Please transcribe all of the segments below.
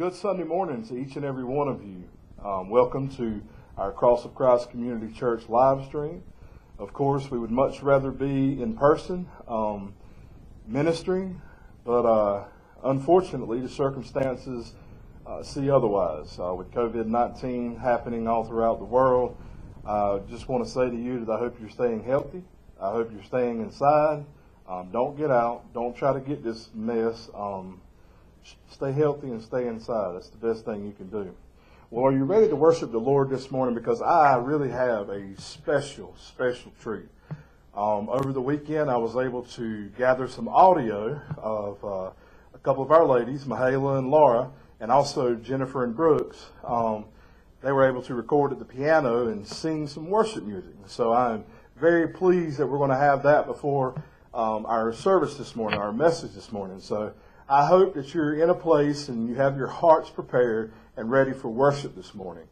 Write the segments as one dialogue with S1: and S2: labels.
S1: good Sunday morning to each and every one of you. Um, welcome to our Cross of Christ Community Church live stream. Of course, we would much rather be in person um, ministering, but uh, unfortunately, the circumstances uh, see otherwise. Uh, with COVID 19 happening all throughout the world, I just want to say to you that I hope you're staying healthy. I hope you're staying inside. Um, don't get out. Don't try to get this mess. Um, stay healthy and stay inside. That's the best thing you can do. Well, are you ready to worship the Lord this morning? Because I really have a special, special treat. Um, over the weekend, I was able to gather some audio of uh, a couple of our ladies, Mahala and Laura, and also Jennifer and Brooks. Um, they were able to record at the piano and sing some worship music. So I'm very pleased that we're going to have that before um, our service this morning, our message this morning. So I hope that you're in a place and you have your hearts prepared and ready for worship this morning.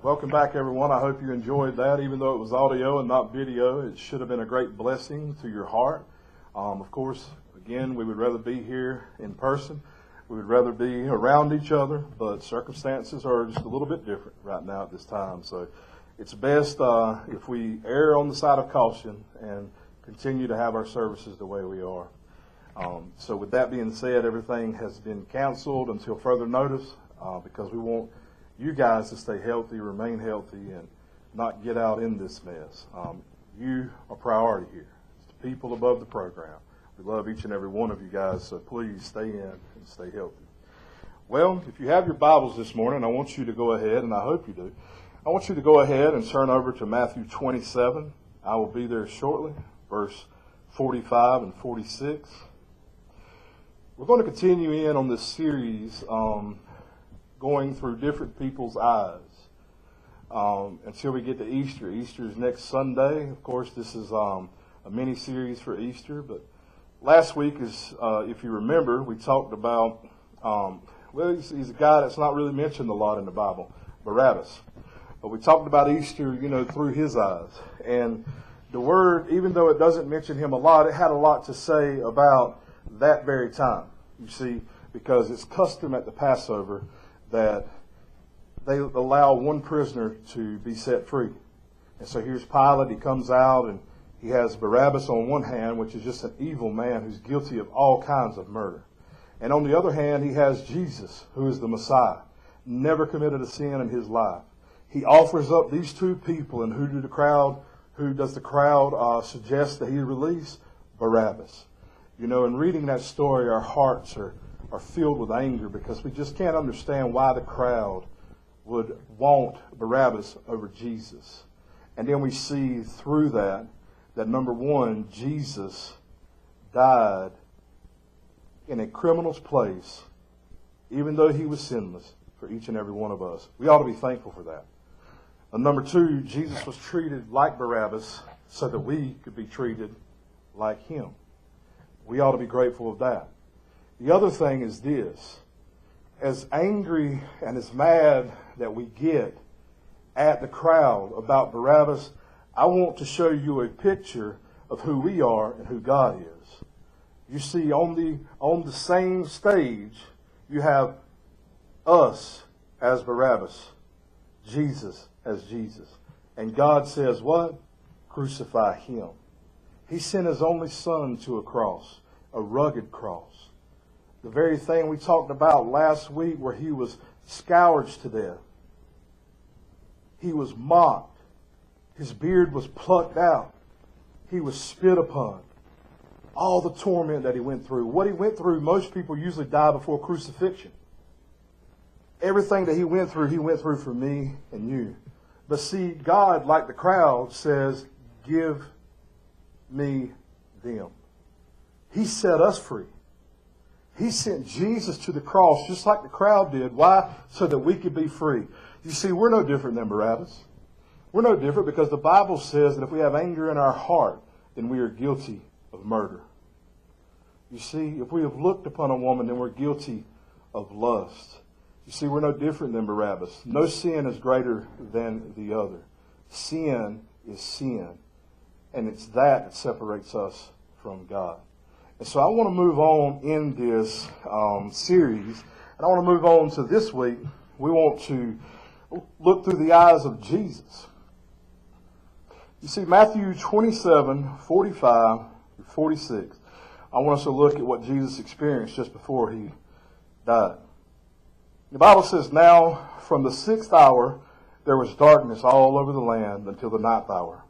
S2: Welcome back, everyone. I hope you enjoyed that. Even though it was audio and not video, it should have been a great blessing to your heart. Um, of course, again, we would rather be here in person. We would rather be around each other, but circumstances are just a little bit different right now at this time. So it's best uh, if we err on the side of caution and continue to have our services the way we are. Um, so with that being said, everything has been canceled until further notice uh, because we want you guys to stay healthy, remain healthy, and not get out in this mess. Um, you are priority here. It's the people above the program. We love each and every one of you guys, so please stay in and stay healthy. Well, if you have your Bibles this morning, I want you to go ahead, and I hope you do. I want you to go ahead and turn over to Matthew 27. I will be there shortly, verse 45 and 46. We're going to continue in on this series um, going through different people's eyes um, until we get to Easter. Easter is next Sunday. Of course, this is um, a mini series for Easter. But last week, is uh, if you remember, we talked about um, well, he's, he's, a guy that's not really mentioned a lot in the Bible, Barabbas. But we talked about Easter, you know, through his eyes. And the word, even though it doesn't mention him a lot, it had a lot to say about that very time. You see, because it's custom at the Passover that they allow one prisoner to be set free. And so here's Pilate. He comes out and he has Barabbas on one hand, which is just an evil man who's guilty of all kinds of murder. And on the other hand, he has Jesus, who is the Messiah, never committed a sin in his life. He offers up these two people, and who do the crowd, who does the crowd uh, suggest that he release? Barabbas. You know, in reading that story, our hearts are are filled with anger because we just can't understand why the crowd would want Barabbas over Jesus. And then we see through that that number one, Jesus died in a criminal's place, even though he was sinless for each and every one of us. We ought to be thankful for that. And number two, Jesus was treated like Barabbas so that we could be treated like him. We ought to be grateful of that. The other thing is this as angry and as mad that we get at the crowd about Barabbas, I want to show you a picture of who we are and who God is. You see, on the, on the same stage, you have us as Barabbas, Jesus as Jesus. And God says, what? Crucify him. He sent his only son to a cross, a rugged cross the very thing we talked about last week where he was scourged to death. He was mocked. His beard was plucked out. He was spit upon. All the torment that he went through. What he went through, most people usually die before crucifixion. Everything that he went through, he went through for me and you. But see, God, like the crowd, says, Give me them. He set us free. He sent Jesus to the cross just like the crowd did. Why? So that we could be free. You see, we're no different than Barabbas. We're no different because the Bible says that if we have anger in our heart, then we are guilty of murder. You see, if we have looked upon a woman, then we're guilty of lust. You see, we're no different than Barabbas. No sin is greater than the other. Sin is sin. And it's that that separates us from God. And so I want to move on in this um, series, and I want to move on to this week. We want to look through the eyes of Jesus. You see, Matthew 27, 45 46. I want us to look at what Jesus experienced just before he died. The Bible says, Now from the sixth hour there was darkness all over the land until the ninth hour.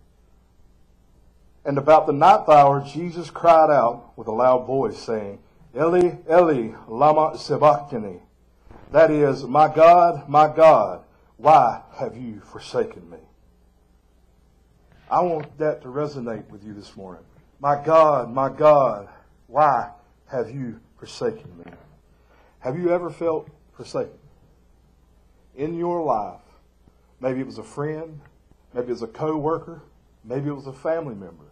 S2: And about the ninth hour, Jesus cried out with a loud voice, saying, Eli, Eli, lama sabachthani. That is, My God, my God, why have you forsaken me? I want that to resonate with you this morning. My God, my God, why have you forsaken me? Have you ever felt forsaken? In your life, maybe it was a friend, maybe it was a co-worker, maybe it was a family member.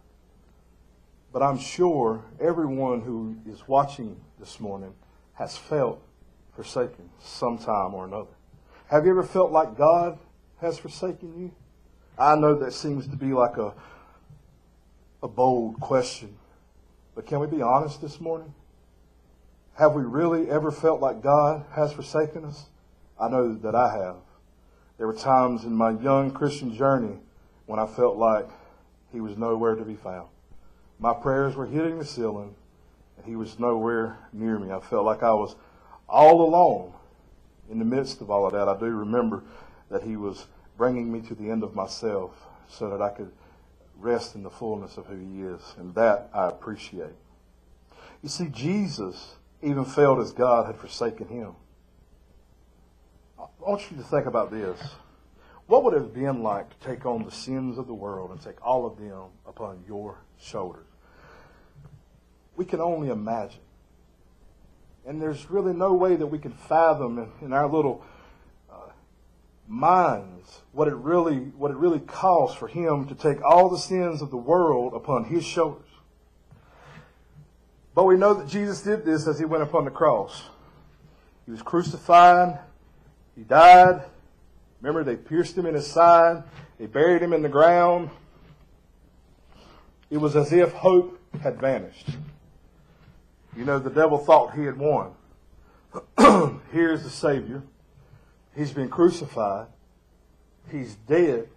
S2: But I'm sure everyone who is watching this morning has felt forsaken sometime or another. Have you ever felt like God has forsaken you? I know that seems to be like a, a bold question, but can we be honest this morning? Have we really ever felt like God has forsaken us? I know that I have. There were times in my young Christian journey when I felt like He was nowhere to be found. My prayers were hitting the ceiling, and He was nowhere near me. I felt like I was all alone in the midst of all of that. I do remember that He was bringing me to the end of myself so that I could rest in the fullness of who He is, and that I appreciate. You see, Jesus even felt as God had forsaken him. I want you to think about this. What would it have been like to take on the sins of the world and take all of them upon your shoulders? We can only imagine. And there's really no way that we can fathom in, in our little uh, minds what it really what it really costs for him to take all the sins of the world upon his shoulders. But we know that Jesus did this as he went upon the cross. He was crucified. He died. Remember, they pierced him in his side. They buried him in the ground. It was as if hope had vanished. You know, the devil thought he had won. Here's the Savior. He's been crucified. He's dead.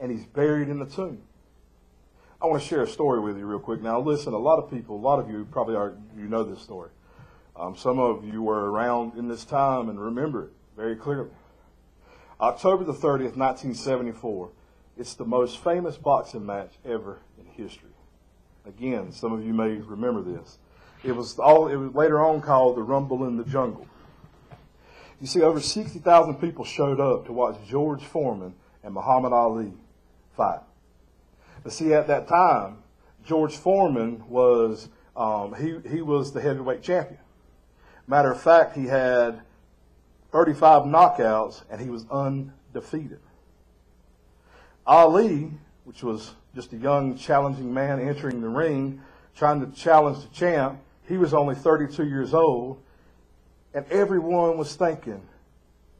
S2: And he's buried in the tomb. I want to share a story with you real quick. Now, listen, a lot of people, a lot of you probably are, you know this story. Um, some of you were around in this time and remember it very clearly. October the 30th, 1974. It's the most famous boxing match ever in history. Again, some of you may remember this. It was all, it was later on called the Rumble in the Jungle. You see, over 60,000 people showed up to watch George Foreman and Muhammad Ali fight. But see, at that time, George Foreman was um, he he was the heavyweight champion. Matter of fact, he had 35 knockouts and he was undefeated. Ali, which was just a young, challenging man entering the ring, trying to challenge the champ, he was only 32 years old, and everyone was thinking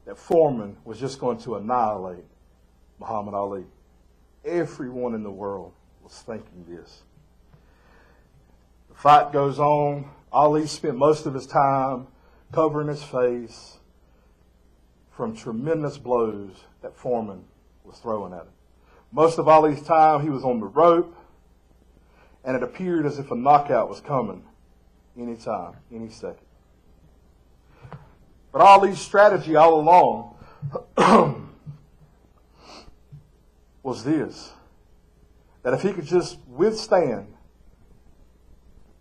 S2: that Foreman was just going to annihilate Muhammad Ali. Everyone in the world was thinking this. The fight goes on. Ali spent most of his time covering his face from tremendous blows that Foreman was throwing at him. Most of Ali's time, he was on the rope, and it appeared as if a knockout was coming any time, any second. But Ali's strategy all along was this that if he could just withstand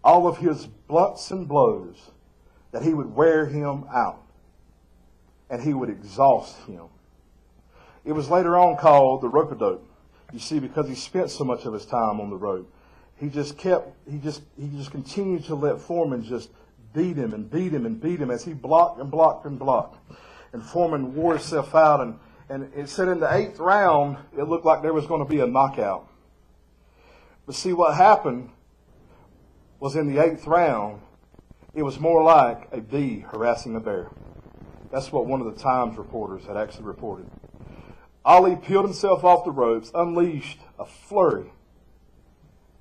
S2: all of his blunts and blows, that he would wear him out and he would exhaust him. It was later on called the rope dope. You see, because he spent so much of his time on the rope, he just kept, he just, he just continued to let Foreman just beat him and beat him and beat him as he blocked and blocked and blocked. And Foreman wore himself out and and it said in the eighth round, it looked like there was going to be a knockout. But see, what happened was in the eighth round, it was more like a bee harassing a bear. That's what one of the Times reporters had actually reported. Ali peeled himself off the ropes, unleashed a flurry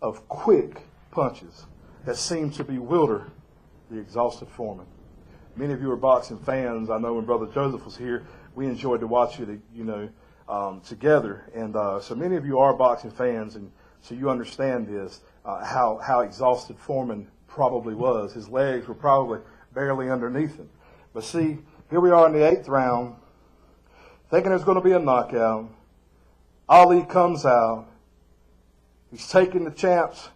S2: of quick punches that seemed to bewilder the exhausted Foreman. Many of you are boxing fans. I know when Brother Joseph was here, we enjoyed to watch it, you know, um, together. And uh, so many of you are boxing fans, and so you understand this, uh, how, how exhausted Foreman probably was. His legs were probably barely underneath him. But see, here we are in the eighth round, thinking there's going to be a knockout. Ali comes out. He's taking the champ's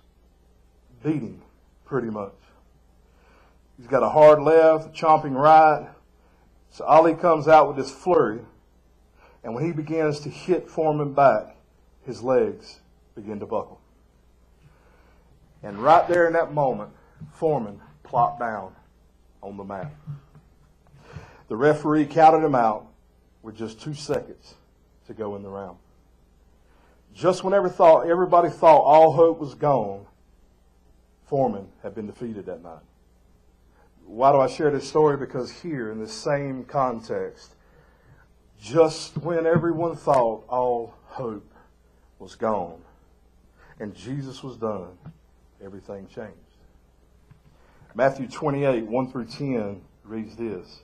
S2: beating, pretty much. He's got a hard left, a chomping right So Ali comes out with this flurry, and when he begins to hit Foreman back, his legs begin to buckle. And right there in that moment, Foreman plopped down on the mat. The referee counted him out with just two seconds to go in the round. Just whenever thought everybody thought all hope was gone, Foreman had been defeated that night. Why do I share this story? Because here in the same context, just when everyone thought all hope was gone and Jesus was done, everything changed. Matthew 28, 1 through 10 reads this.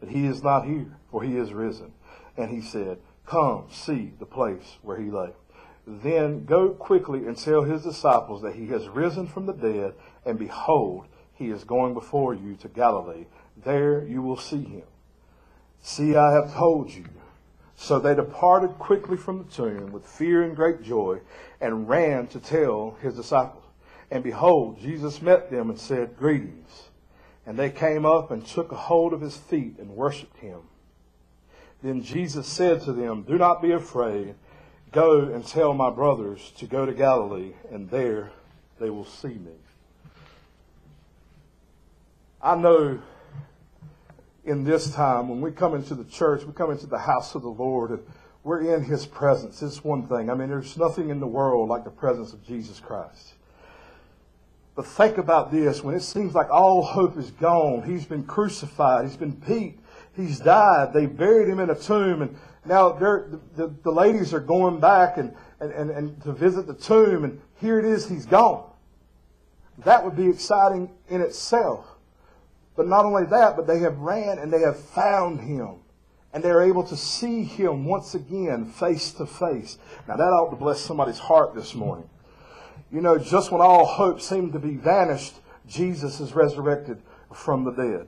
S2: That he is not here, for he is risen. And he said, Come, see the place where he lay. Then go quickly and tell his disciples that he has risen from the dead, and behold, he is going before you to Galilee. There you will see him. See, I have told you. So they departed quickly from the tomb with fear and great joy, and ran to tell his disciples. And behold, Jesus met them and said, Greetings. And they came up and took a hold of his feet and worshipped him. Then Jesus said to them, Do not be afraid. Go and tell my brothers to go to Galilee, and there they will see me. I know in this time, when we come into the church, we come into the house of the Lord, and we're in His presence. It's one thing. I mean, there's nothing in the world like the presence of Jesus Christ. But think about this when it seems like all hope is gone, He's been crucified, He's been beat, He's died, they buried Him in a tomb, and now the, the, the ladies are going back and, and, and, and to visit the tomb, and here it is, He's gone. That would be exciting in itself. But not only that, but they have ran and they have found him. And they're able to see him once again face to face. Now that ought to bless somebody's heart this morning. You know, just when all hope seemed to be vanished, Jesus is resurrected from the dead.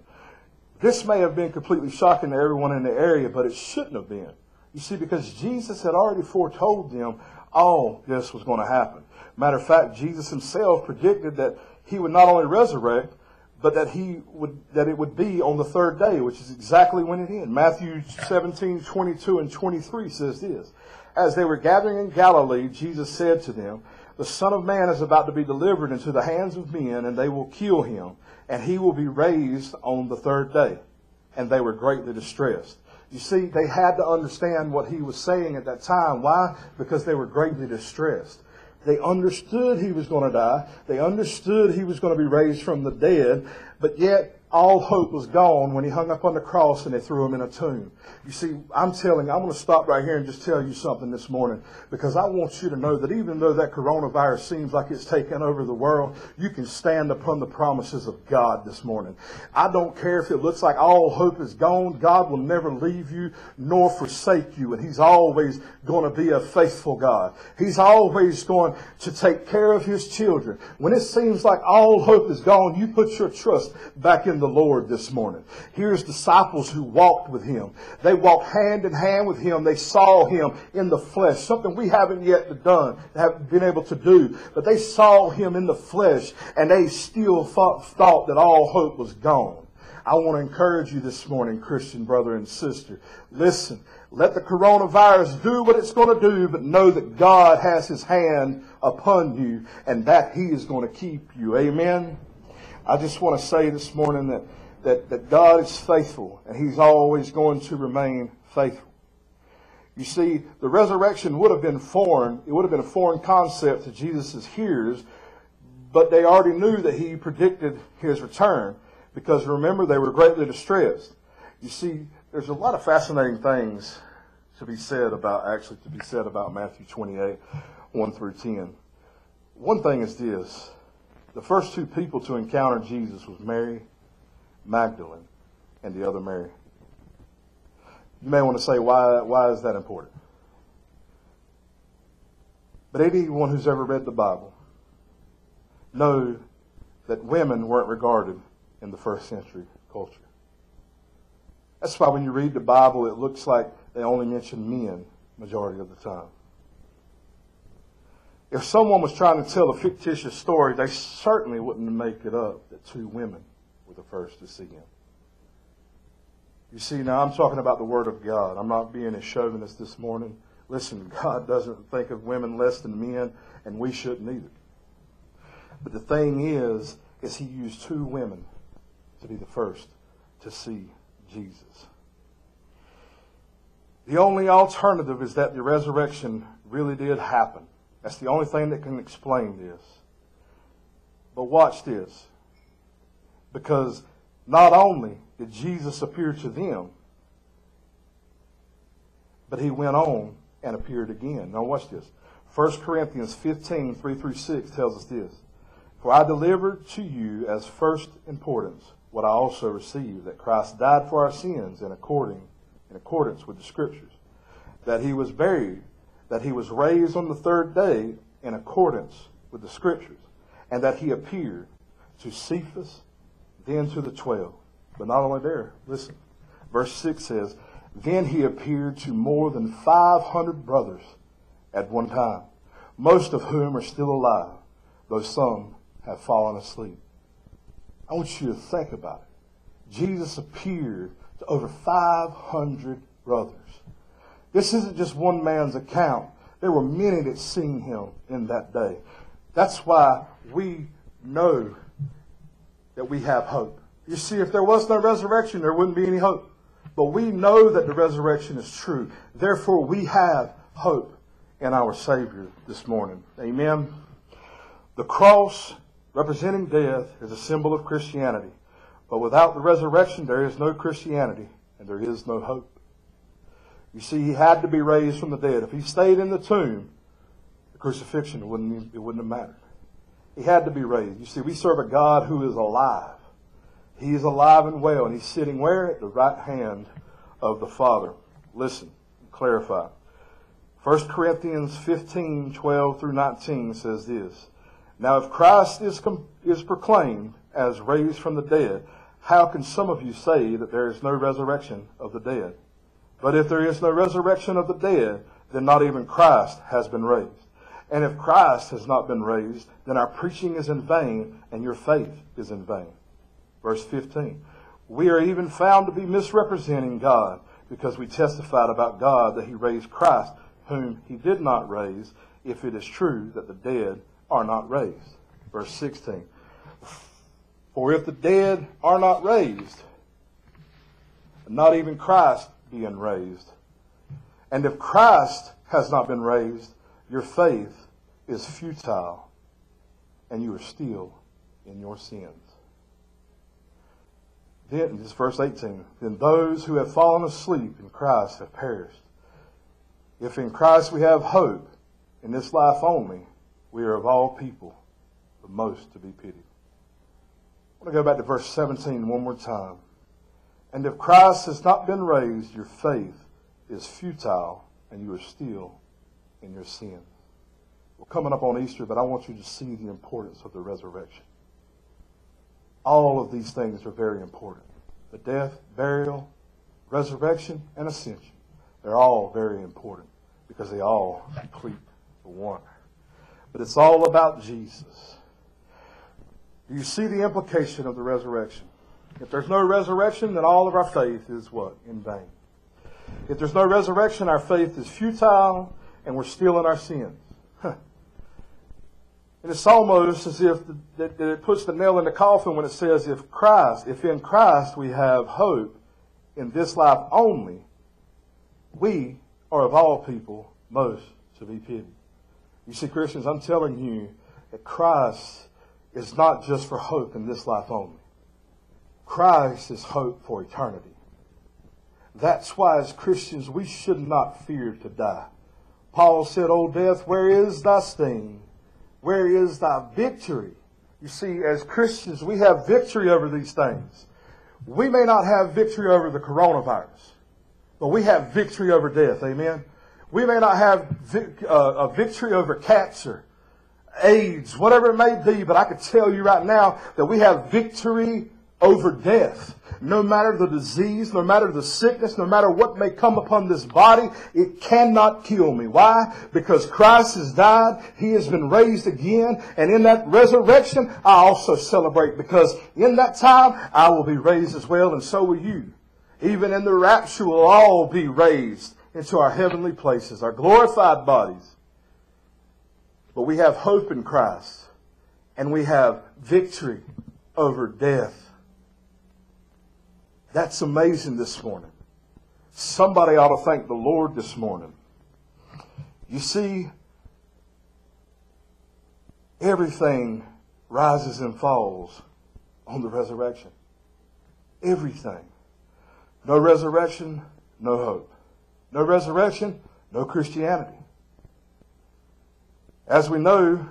S2: This may have been completely shocking to everyone in the area, but it shouldn't have been. You see, because Jesus had already foretold them all this was going to happen. Matter of fact, Jesus himself predicted that he would not only resurrect, but that he would that it would be on the third day, which is exactly when it ended. Matthew 17, 22 and 23 says this. As they were gathering in Galilee, Jesus said to them, The Son of Man is about to be delivered into the hands of men, and they will kill him, and he will be raised on the third day. And they were greatly distressed. You see, they had to understand what he was saying at that time. Why? Because they were greatly distressed. They understood he was going to die. They understood he was going to be raised from the dead, but yet all hope was gone when he hung up on the cross and they threw him in a tomb. You see, I'm telling, I'm going to stop right here and just tell you something this morning because I want you to know that even though that coronavirus seems like it's taken over the world, you can stand upon the promises of God this morning. I don't care if it looks like all hope is gone. God will never leave you nor forsake you. And He's always going to be a faithful God. He's always going to take care of His children. When it seems like all hope is gone, you put your trust back in the Lord this morning. Here's disciples who walked with Him. They walked hand in hand with him. They saw him in the flesh, something we haven't yet done, haven't been able to do. But they saw him in the flesh and they still thought, thought that all hope was gone. I want to encourage you this morning, Christian brother and sister. Listen, let the coronavirus do what it's going to do, but know that God has his hand upon you and that he is going to keep you. Amen. I just want to say this morning that that, that God is faithful and He's always going to remain faithful. You see, the resurrection would have been foreign. It would have been a foreign concept to Jesus' hearers, but they already knew that He predicted His return because remember, they were greatly distressed. You see, there's a lot of fascinating things to be said about, actually, to be said about Matthew 28, 1 through 10. One thing is this. The first two people to encounter Jesus was Mary Magdalene and the other Mary. You may want to say, why, why is that important? But anyone who's ever read the Bible know that women weren't regarded in the first century culture. That's why when you read the Bible, it looks like they only mention men majority of the time. If someone was trying to tell a fictitious story, they certainly wouldn't make it up that two women were the first to see him. You see, now I'm talking about the Word of God. I'm not being a chauvinist this morning. Listen, God doesn't think of women less than men, and we shouldn't either. But the thing is, is he used two women to be the first to see Jesus. The only alternative is that the resurrection really did happen. That's the only thing that can explain this. But watch this. Because not only did Jesus appear to them, but he went on and appeared again. Now watch this. 1 Corinthians 15, 3 through 6 tells us this. For I delivered to you as first importance what I also received, that Christ died for our sins in according in accordance with the Scriptures, that he was buried, that he was raised on the third day in accordance with the Scriptures, and that he appeared to Cephas, then to the twelve. But not only there, listen. Verse 6 says, Then he appeared to more than 500 brothers at one time, most of whom are still alive, though some have fallen asleep. I want you to think about it. Jesus appeared to over 500 brothers. This isn't just one man's account. There were many that seen him in that day. That's why we know that we have hope. You see, if there was no resurrection, there wouldn't be any hope. But we know that the resurrection is true. Therefore, we have hope in our Savior this morning. Amen. The cross representing death is a symbol of Christianity. But without the resurrection, there is no Christianity and there is no hope. You see, he had to be raised from the dead. If he stayed in the tomb, the crucifixion wouldn't, it wouldn't have mattered. He had to be raised. You see, we serve a God who is alive. He is alive and well, and he's sitting where? At the right hand of the Father. Listen, clarify. 1 Corinthians 15, 12 through 19 says this. Now, if Christ is, is proclaimed as raised from the dead, how can some of you say that there is no resurrection of the dead? But if there is no resurrection of the dead, then not even Christ has been raised. And if Christ has not been raised, then our preaching is in vain and your faith is in vain. Verse 15. We are even found to be misrepresenting God because we testified about God that he raised Christ, whom he did not raise, if it is true that the dead are not raised. Verse 16. For if the dead are not raised, not even Christ being raised, and if Christ has not been raised, your faith is futile and you are still in your sins. Then, this verse 18, then those who have fallen asleep in Christ have perished. If in Christ we have hope in this life only, we are of all people the most to be pitied. I want to go back to verse 17 one more time. And if Christ has not been raised, your faith is futile and you are still in your sin. We're coming up on Easter, but I want you to see the importance of the resurrection. All of these things are very important. The death, burial, resurrection, and ascension. They're all very important because they all complete the one. But it's all about Jesus. Do you see the implication of the resurrection? If there's no resurrection, then all of our faith is what? In vain. If there's no resurrection, our faith is futile and we're still in our sins. Huh. And it's almost as if the, that it puts the nail in the coffin when it says, if Christ, if in Christ we have hope in this life only, we are of all people most to be pitied. You see, Christians, I'm telling you that Christ is not just for hope in this life only. Christ is hope for eternity. That's why, as Christians, we should not fear to die. Paul said, O death, where is thy sting? Where is thy victory? You see, as Christians, we have victory over these things. We may not have victory over the coronavirus, but we have victory over death. Amen. We may not have vic- uh, a victory over cancer, AIDS, whatever it may be, but I can tell you right now that we have victory over death. No matter the disease, no matter the sickness, no matter what may come upon this body, it cannot kill me. Why? Because Christ has died, He has been raised again, and in that resurrection, I also celebrate because in that time, I will be raised as well, and so will you. Even in the rapture, we'll all be raised into our heavenly places, our glorified bodies. But we have hope in Christ, and we have victory over death. That's amazing this morning. Somebody ought to thank the Lord this morning. You see, everything rises and falls on the resurrection. Everything. No resurrection, no hope. No resurrection, no Christianity. As we know,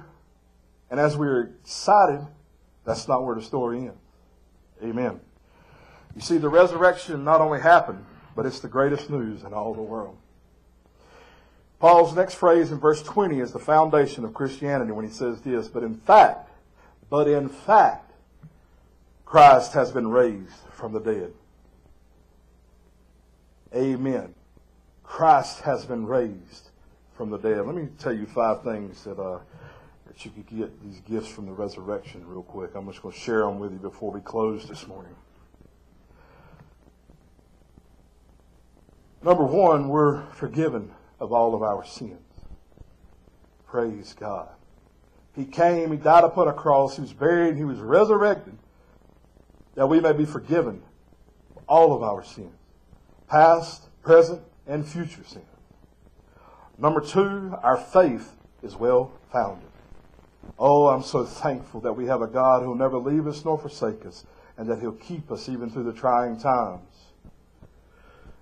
S2: and as we're excited, that's not where the story ends. Amen. You see, the resurrection not only happened, but it's the greatest news in all the world. Paul's next phrase in verse 20 is the foundation of Christianity when he says this, but in fact, but in fact, Christ has been raised from the dead. Amen. Christ has been raised from the dead. Let me tell you five things that, uh, that you could get these gifts from the resurrection real quick. I'm just going to share them with you before we close this morning. Number one, we're forgiven of all of our sins. Praise God. He came, He died upon a cross, He was buried, He was resurrected, that we may be forgiven of all of our sins. Past, present, and future sins. Number two, our faith is well founded. Oh, I'm so thankful that we have a God who'll never leave us nor forsake us, and that He'll keep us even through the trying times.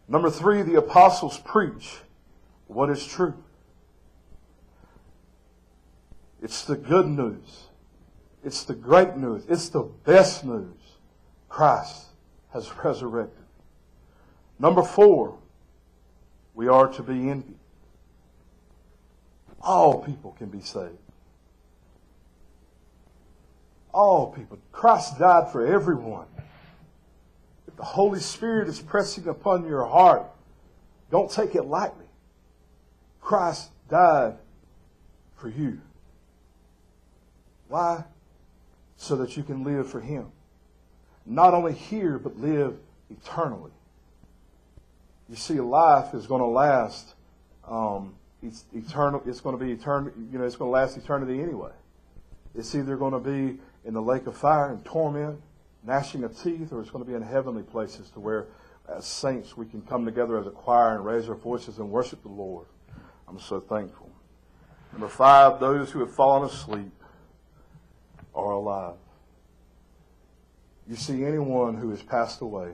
S2: Number three, the apostles preach what is true. It's the good news. It's the great news. It's the best news. Christ has resurrected. Number four, we are to be envied. All people can be saved. All people. Christ died for everyone the Holy Spirit is pressing upon your heart, don't take it lightly. Christ died for you. Why? So that you can live for Him. Not only here, but live eternally. You see, life is going to last. Um, it's eternal. It's going to be eternal. You know, it's going to last eternity anyway. It's either going to be in the lake of fire and torment, gnashing of teeth, or it's going to be in heavenly places to where, as saints, we can come together as a choir and raise our voices and worship the Lord. I'm so thankful. Number five, those who have fallen asleep are alive. You see, anyone who has passed away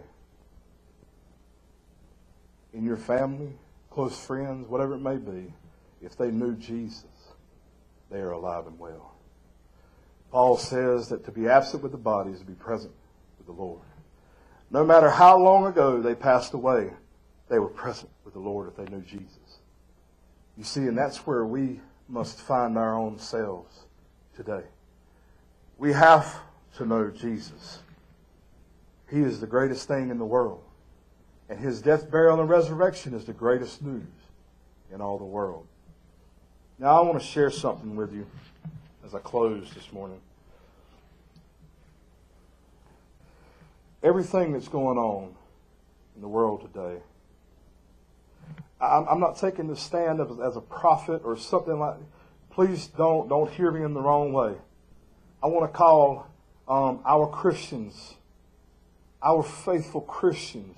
S2: in your family, close friends, whatever it may be, if they knew Jesus, they are alive and well. Paul says that to be absent with the body is to be present with the Lord. No matter how long ago they passed away, they were present with the Lord if they knew Jesus. You see, and that's where we must find our own selves today. We have to know Jesus. He is the greatest thing in the world. And his death, burial, and resurrection is the greatest news in all the world. Now, I want to share something with you as I close this morning. Everything that's going on in the world today, I'm, not taking the stand as a prophet or something like. Please don't don't hear me in the wrong way. I want to call um, our Christians, our faithful Christians,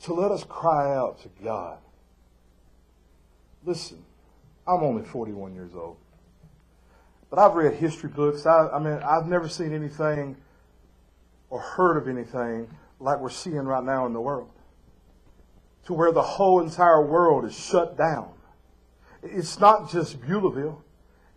S2: to let us cry out to God Listen, I'm only 41 years old. But I've read history books. I, I mean, I've never seen anything or heard of anything like we're seeing right now in the world. To where the whole entire world is shut down. It's not just Beulaville.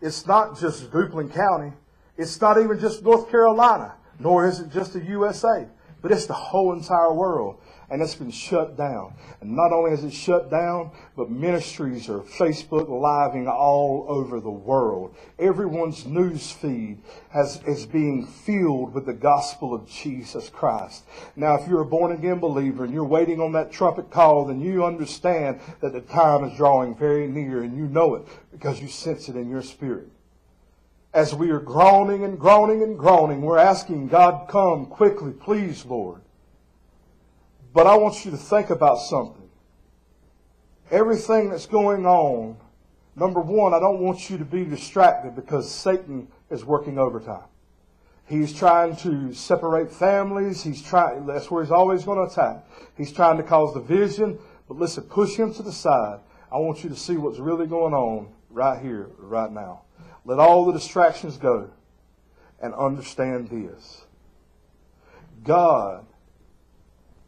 S2: It's not just Duplin County. It's not even just North Carolina, nor is it just the USA. But it's the whole entire world. And it's been shut down. And not only is it shut down, but ministries are Facebook living all over the world. Everyone's news feed has, is being filled with the gospel of Jesus Christ. Now, if you're a born again believer and you're waiting on that trumpet call, then you understand that the time is drawing very near and you know it because you sense it in your spirit as we are groaning and groaning and groaning, we're asking God, come quickly, please, Lord. But I want you to think about something. Everything that's going on, number one, I don't want you to be distracted because Satan is working overtime. He's trying to separate families. He's trying, that's where he's always going to attack. He's trying to cause division. But listen, push him to the side. I want you to see what's really going on right here, right now. Let all the distractions go and understand this. God,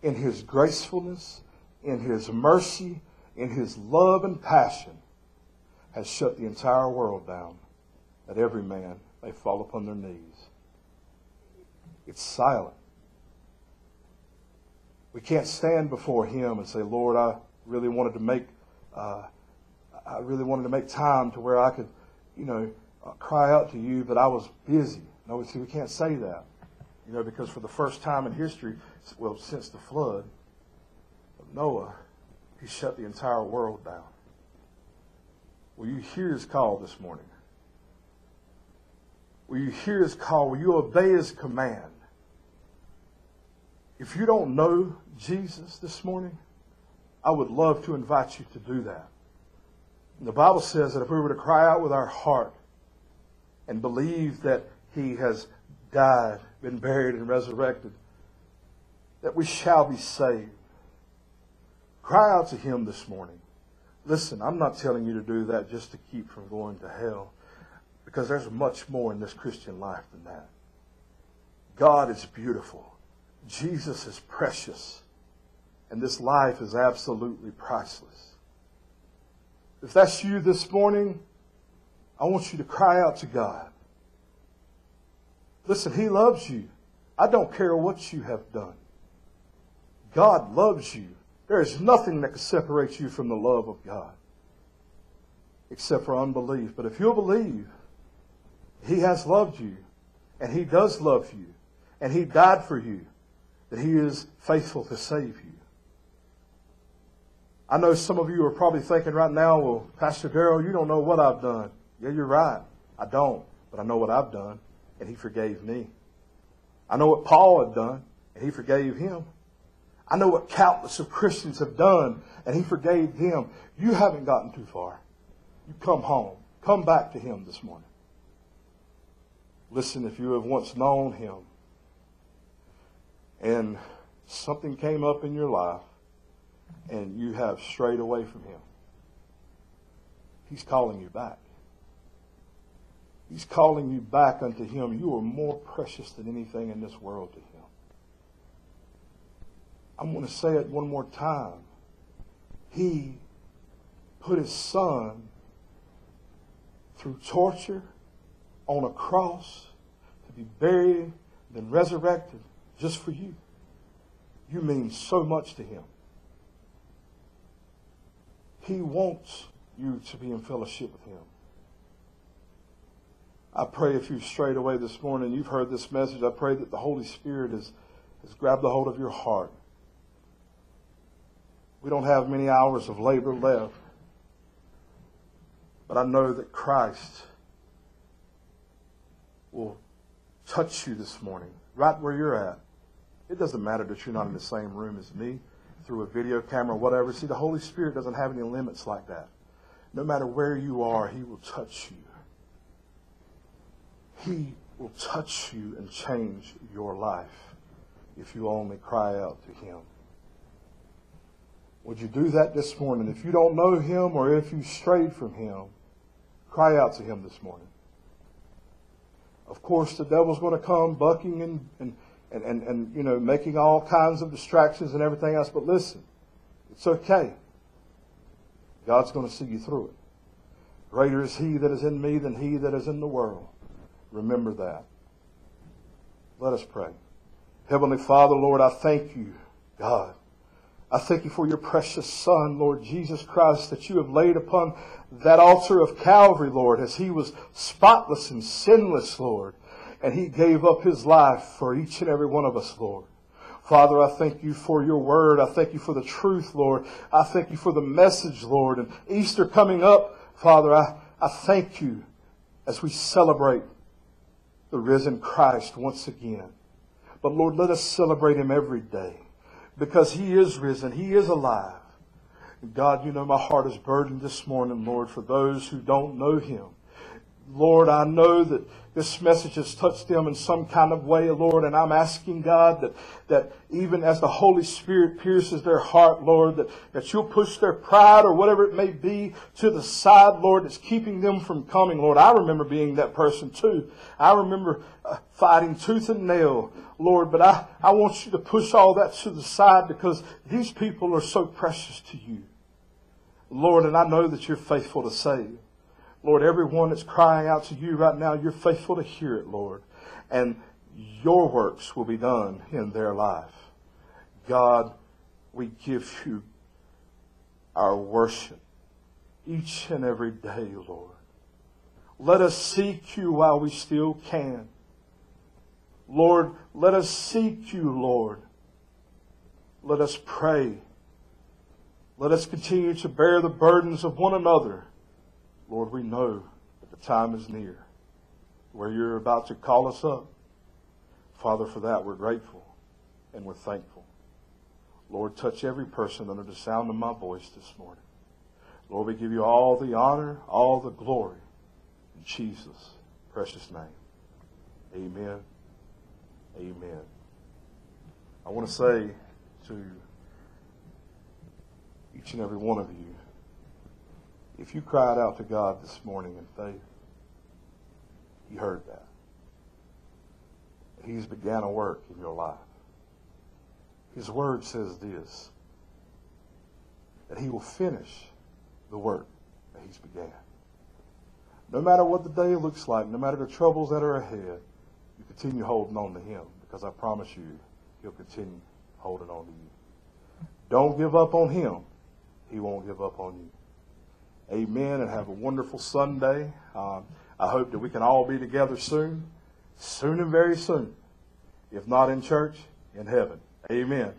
S2: in His gracefulness, in His mercy, in His love and passion, has shut the entire world down that every man may fall upon their knees. It's silent. We can't stand before Him and say, Lord, I really wanted to make, uh, I really wanted to make time to where I could, you know, Uh, cry out to you, but I was busy. No, see, we can't say that. You know, because for the first time in history, well, since the flood of Noah, he shut the entire world down. Will you hear his call this morning? Will you hear his call? Will you obey his command? If you don't know Jesus this morning, I would love to invite you to do that. The Bible says that if we were to cry out with our heart, and believe that he has died, been buried, and resurrected, that we shall be saved. Cry out to him this morning. Listen, I'm not telling you to do that just to keep from going to hell, because there's much more in this Christian life than that. God is beautiful. Jesus is precious. And this life is absolutely priceless. If that's you this morning, I want you to cry out to God. Listen, He loves you. I don't care what you have done. God loves you. There is nothing that can separate you from the love of God except for unbelief. But if you'll believe, He has loved you, and He does love you, and He died for you, that He is faithful to save you. I know some of you are probably thinking right now, well, Pastor Darrell, you don't know what I've done. Yeah, you're right. I don't, but I know what I've done, and he forgave me. I know what Paul had done, and he forgave him. I know what countless of Christians have done, and he forgave them. You haven't gotten too far. You come home. Come back to him this morning. Listen, if you have once known him, and something came up in your life, and you have strayed away from him, he's calling you back. He's calling you back unto him. You are more precious than anything in this world to him. I'm going to say it one more time. He put his son through torture on a cross to be buried, then resurrected just for you. You mean so much to him. He wants you to be in fellowship with him. I pray if you've strayed away this morning, you've heard this message, I pray that the Holy Spirit has, has grabbed a hold of your heart. We don't have many hours of labor left, but I know that Christ will touch you this morning, right where you're at. It doesn't matter that you're not in the same room as me, through a video camera, or whatever. See, the Holy Spirit doesn't have any limits like that. No matter where you are, He will touch you. He will touch you and change your life if you only cry out to Him. Would you do that this morning? If you don't know Him or if you strayed from Him, cry out to Him this morning. Of course, the devil's going to come bucking and, and, and, and, and, you know, making all kinds of distractions and everything else. But listen, it's okay. God's going to see you through it. Greater is He that is in me than He that is in the world. Remember that. Let us pray. Heavenly Father, Lord, I thank you, God. I thank you for your precious Son, Lord Jesus Christ, that you have laid upon that altar of Calvary, Lord, as he was spotless and sinless, Lord. And he gave up his life for each and every one of us, Lord. Father, I thank you for your word. I thank you for the truth, Lord. I thank you for the message, Lord. And Easter coming up, Father, I, I thank you as we celebrate the risen Christ once again. But Lord, let us celebrate him every day because he is risen. He is alive. God, you know my heart is burdened this morning, Lord, for those who don't know him. Lord, I know that this message has touched them in some kind of way, Lord, and I'm asking God that, that even as the Holy Spirit pierces their heart, Lord, that, that you'll push their pride or whatever it may be to the side, Lord, that's keeping them from coming, Lord. I remember being that person too. I remember uh, fighting tooth and nail, Lord, but I, I want you to push all that to the side because these people are so precious to you. Lord, and I know that you're faithful to save. Lord, everyone that's crying out to you right now, you're faithful to hear it, Lord. And your works will be done in their life. God, we give you our worship each and every day, Lord. Let us seek you while we still can. Lord, let us seek you, Lord. Let us pray. Let us continue to bear the burdens of one another Lord, we know that the time is near where you're about to call us up. Father, for that we're grateful and we're thankful. Lord, touch every person under the sound of my voice this morning. Lord, we give you all the honor, all the glory in Jesus' precious name. Amen. Amen. I want to say to each and every one of you, if you cried out to God this morning in faith, He heard that. He's began a work in your life. His word says this that He will finish the work that He's began. No matter what the day looks like, no matter the troubles that are ahead, you continue holding on to Him because I promise you, He'll continue holding on to you. Don't give up on Him. He won't give up on you. Amen. And have a wonderful Sunday. Um, I hope that we can all be together soon, soon and very soon. If not in church, in heaven. Amen.